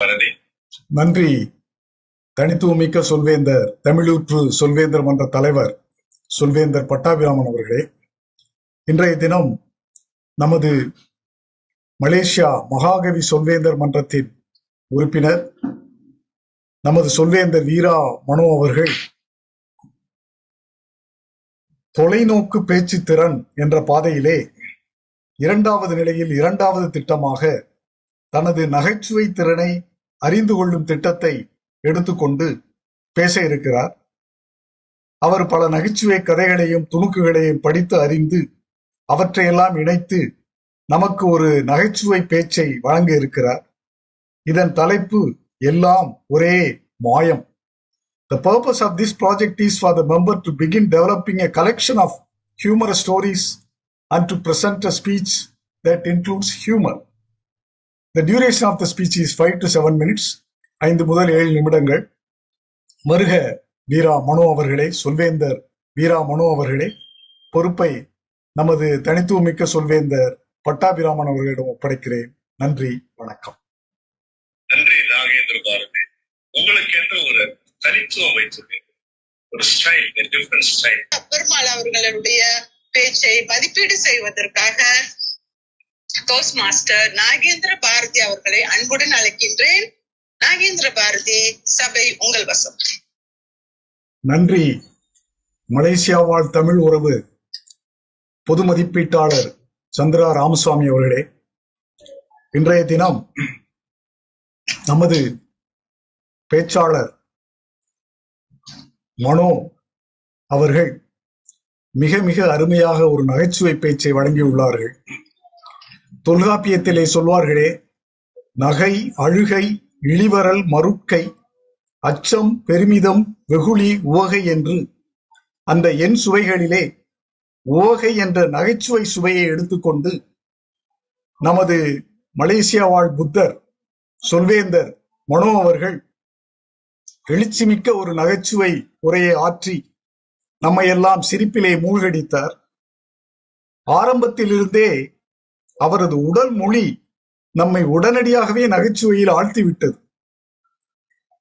பரணி நன்றி. தனித்துவமிக்க சொல்வேந்தர் தமிழூற்று சொல்வேந்தர் மன்ற தலைவர் சொல்வேந்தர் பட்டாபிராமன் அவர்களே இன்றைய தினம் நமது மலேசியா மகாகவி சொல்வேந்தர் மன்றத்தின் உறுப்பினர் நமது சொல்வேந்தர் வீரா மனோ அவர்கள் தொலைநோக்கு பேச்சு திறன் என்ற பாதையிலே இரண்டாவது நிலையில் இரண்டாவது திட்டமாக தனது நகைச்சுவை திறனை அறிந்து கொள்ளும் திட்டத்தை எடுத்துக்கொண்டு பேச இருக்கிறார் அவர் பல நகைச்சுவை கதைகளையும் துணுக்குகளையும் படித்து அறிந்து அவற்றையெல்லாம் இணைத்து நமக்கு ஒரு நகைச்சுவை பேச்சை வழங்க இருக்கிறார் இதன் தலைப்பு எல்லாம் ஒரே மாயம் the purpose of this project is for the member to begin developing a collection of humour stories and to present a speech that includes humour The duration of the speech is five to seven minutes. ஐந்து முதல் ஏழு நிமிடங்கள். வருக வீரா மனோ அவர்களே சொல்வேந்தர் வீரா மனோ அவர்களே. பொறுப்பை நமது தனித்துவமிக்க சொல்வேந்தர் பட்டாபிராமன் அவர்களிடம் ஒப்படைக்கிறேன். நன்றி வணக்கம். நன்றி நாகேந்திர பாரதி. உங்களுக்கு என்று ஒரு தனித்துவம் வைத்திருக்கீங்க ஒரு ஸ்டைல் பெருமாள் அவர்களுடைய பேச்சை மதிப்பீடு செய்வதற்காக டோஸ் மாஸ்டர் நாகேந்திர பாரதி அவர்களை அன்புடன் அழைக்கின்றேன். நாகேந்திர பாரதி சபை உங்கள் வசம். நன்றி. மலேசியா வாழ் தமிழ் உறவு பொது மதிப்பீட்டாளர் சந்திரா ராமசுவாமி அவர்களே. இன்றைய தினம் நமது பேச்சாளர் மனோ அவர்கள் மிக மிக அருமையாக ஒரு நகைச்சுவை பேச்சை வழங்கியுள்ளார்கள். தொல்காப்பியத்திலே சொல்வார்களே நகை அழுகை இழிவரல் மறுக்கை அச்சம் பெருமிதம் வெகுளி உவகை என்று. அந்த எண் சுவைகளிலே உவகை என்ற நகைச்சுவை சுவையை எடுத்துக்கொண்டு நமது மலேசியா வாழ் புத்தர் சொல்வேந்தர் மனோ அவர்கள் எழுச்சிமிக்க ஒரு நகைச்சுவை உரையை ஆற்றி நம்மை எல்லாம் சிரிப்பிலே மூழ்கடித்தார். ஆரம்பத்திலிருந்தே அவரது உடல் மொழி நம்மை உடனடியாகவே நகைச்சுவையில் ஆழ்த்திவிட்டது.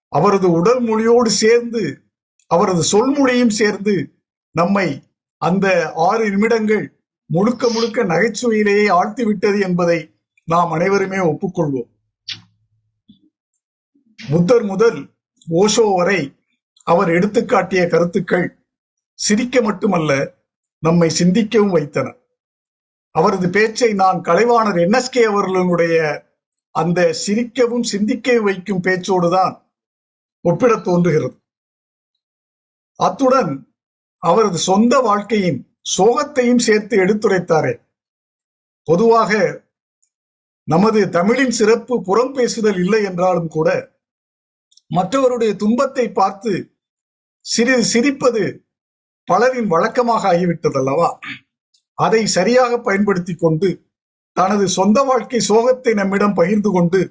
அவரது உடல் மொழியோடு சேர்ந்து அவரது சொல்மொழியும் சேர்ந்து நம்மை அந்த ஆறு நிமிடங்கள் முழுக்க முழுக்க நகைச்சுவையிலேயே ஆழ்த்திவிட்டது என்பதை நாம் அனைவருமே ஒப்புக்கொள்வோம். புத்தர் முதல் ஓஷோ வரை அவர் எடுத்துக்காட்டிய கருத்துக்கள் சிரிக்க மட்டுமல்ல நம்மை சிந்திக்கவும் வைத்தன. அவரது பேச்சை நான் கலைவாணர் என்எஸ்கே அவர்களுடைய அந்த சிரிக்கவும் சிந்திக்க வைக்கும் பேச்சோடு தான் ஒப்பிடத் தோன்றுகிறது. அத்துடன் அவரது சொந்த வாழ்க்கையின் சோகத்தையும் சேர்த்து எடுத்துரைத்தாரே. பொதுவாக நமது தமிழின் சிறப்பு புறம் பேசுதல் இல்லை என்றாலும் கூட மற்றவருடைய துன்பத்தை பார்த்து சிறிது சிரிப்பது பலரின் வழக்கமாக ஆகிவிட்டதல்லவா? அதை சரியாக பயன்படுத்தி கொண்டு தனது சொந்த வாழ்க்கை சோகத்தை நம்மிடம் பகிர்ந்து கொண்டு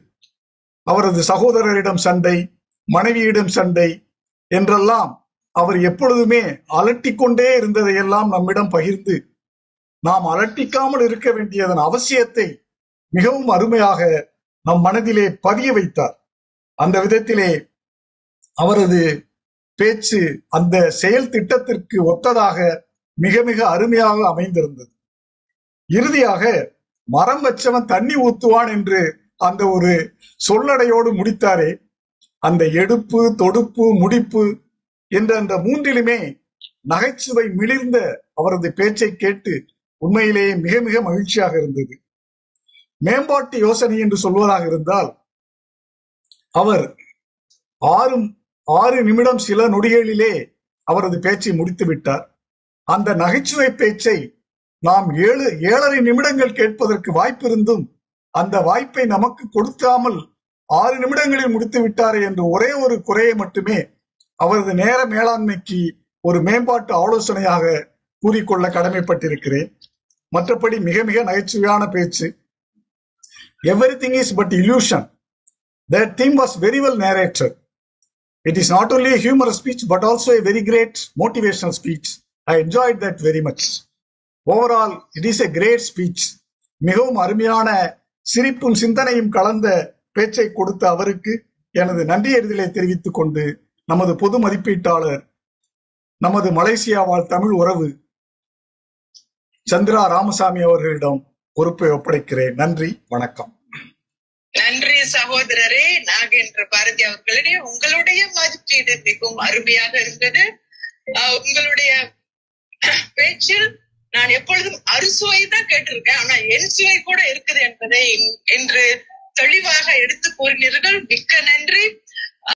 அவரது சகோதரரிடம் சண்டை மனைவியிடம் சண்டை என்றெல்லாம் அவர் எப்பொழுதுமே அலட்டிக்கொண்டே இருந்ததையெல்லாம் நம்மிடம் பகிர்ந்து நாம் அலட்டிக்காமல் இருக்க வேண்டியதன் அவசியத்தை மிகவும் அருமையாக நம் மனதிலே பதிய வைத்தார். அந்த விதத்திலே அவரது பேச்சு அந்த செயல் திட்டத்திற்கு ஒத்ததாக மிக மிக அருமையாக அமைந்திருந்தது. இறுதியாக மரம் வச்சவன் தண்ணி ஊத்துவான் என்று அந்த ஒரு சொல்லடையோடு முடித்தாரே அந்த எடுப்பு தொடுப்பு முடிப்பு என்ற அந்த மூன்றிலுமே நகைச்சுவை மிளிர்ந்த அவரது பேச்சை கேட்டு உண்மையிலேயே மிக மிக மகிழ்ச்சியாக இருந்தது. மேம்பாட்டு யோசனை என்று சொல்வதாக இருந்தால் அவர் ஆறு ஆறு நிமிடம் சில நொடிகளிலே அவரது பேச்சை முடித்து விட்டார் அந்த நகைச்சுவை பேச்சை நாம் ஏழு ஏழரை நிமிடங்கள் கேட்பதற்கு வாய்ப்பிருந்தும் அந்த வாய்ப்பை நமக்கு கொடுக்காமல் ஆறு நிமிடங்களில் முடித்து விட்டாரே என்று ஒரே ஒரு குறையை மட்டுமே அவரது நேர மேலாண்மைக்கு ஒரு மேம்பாட்டு ஆலோசனையாக கூறிக்கொள்ள கடமைப்பட்டிருக்கிறேன். மற்றபடி மிக மிக நகைச்சுவையான பேச்சு. Everything is but illusion that theme was very well narrated. It is not only humour speech but also a very great motivational speech I enjoyed that very much overall it is a great speech மிகவும் அருமையான சிரிப்பும் சிந்தனையும் கலந்த பேச்சை கொடுத்த அவருக்கு எனது நன்றியறிதலை தெரிவித்துக் கொண்டு நமது பொது மதிப்பீட்டாளர் நமது மலேசியா வாழ் தமிழ் உறவு சந்திரா ராமசாமி அவர்களிடம் பொறுப்பை ஒப்படைக்கிறேன். நன்றி வணக்கம். நன்றி சகோதரரே. நாகேந்திர பாரதி அவர்களிடையே உங்களுடைய மதிப்பீடு மிகவும் அருமையாக இருந்தது. ஆஹ் உங்களுடைய பேச்சில் நான் எப்பொழுதும் அறுசுவை தான் கேட்டிருக்கேன். ஆனா என் சுவை கூட இருக்குது என்பதை இன்று தெளிவாக எடுத்து கூறினீர்கள். மிக்க நன்றி.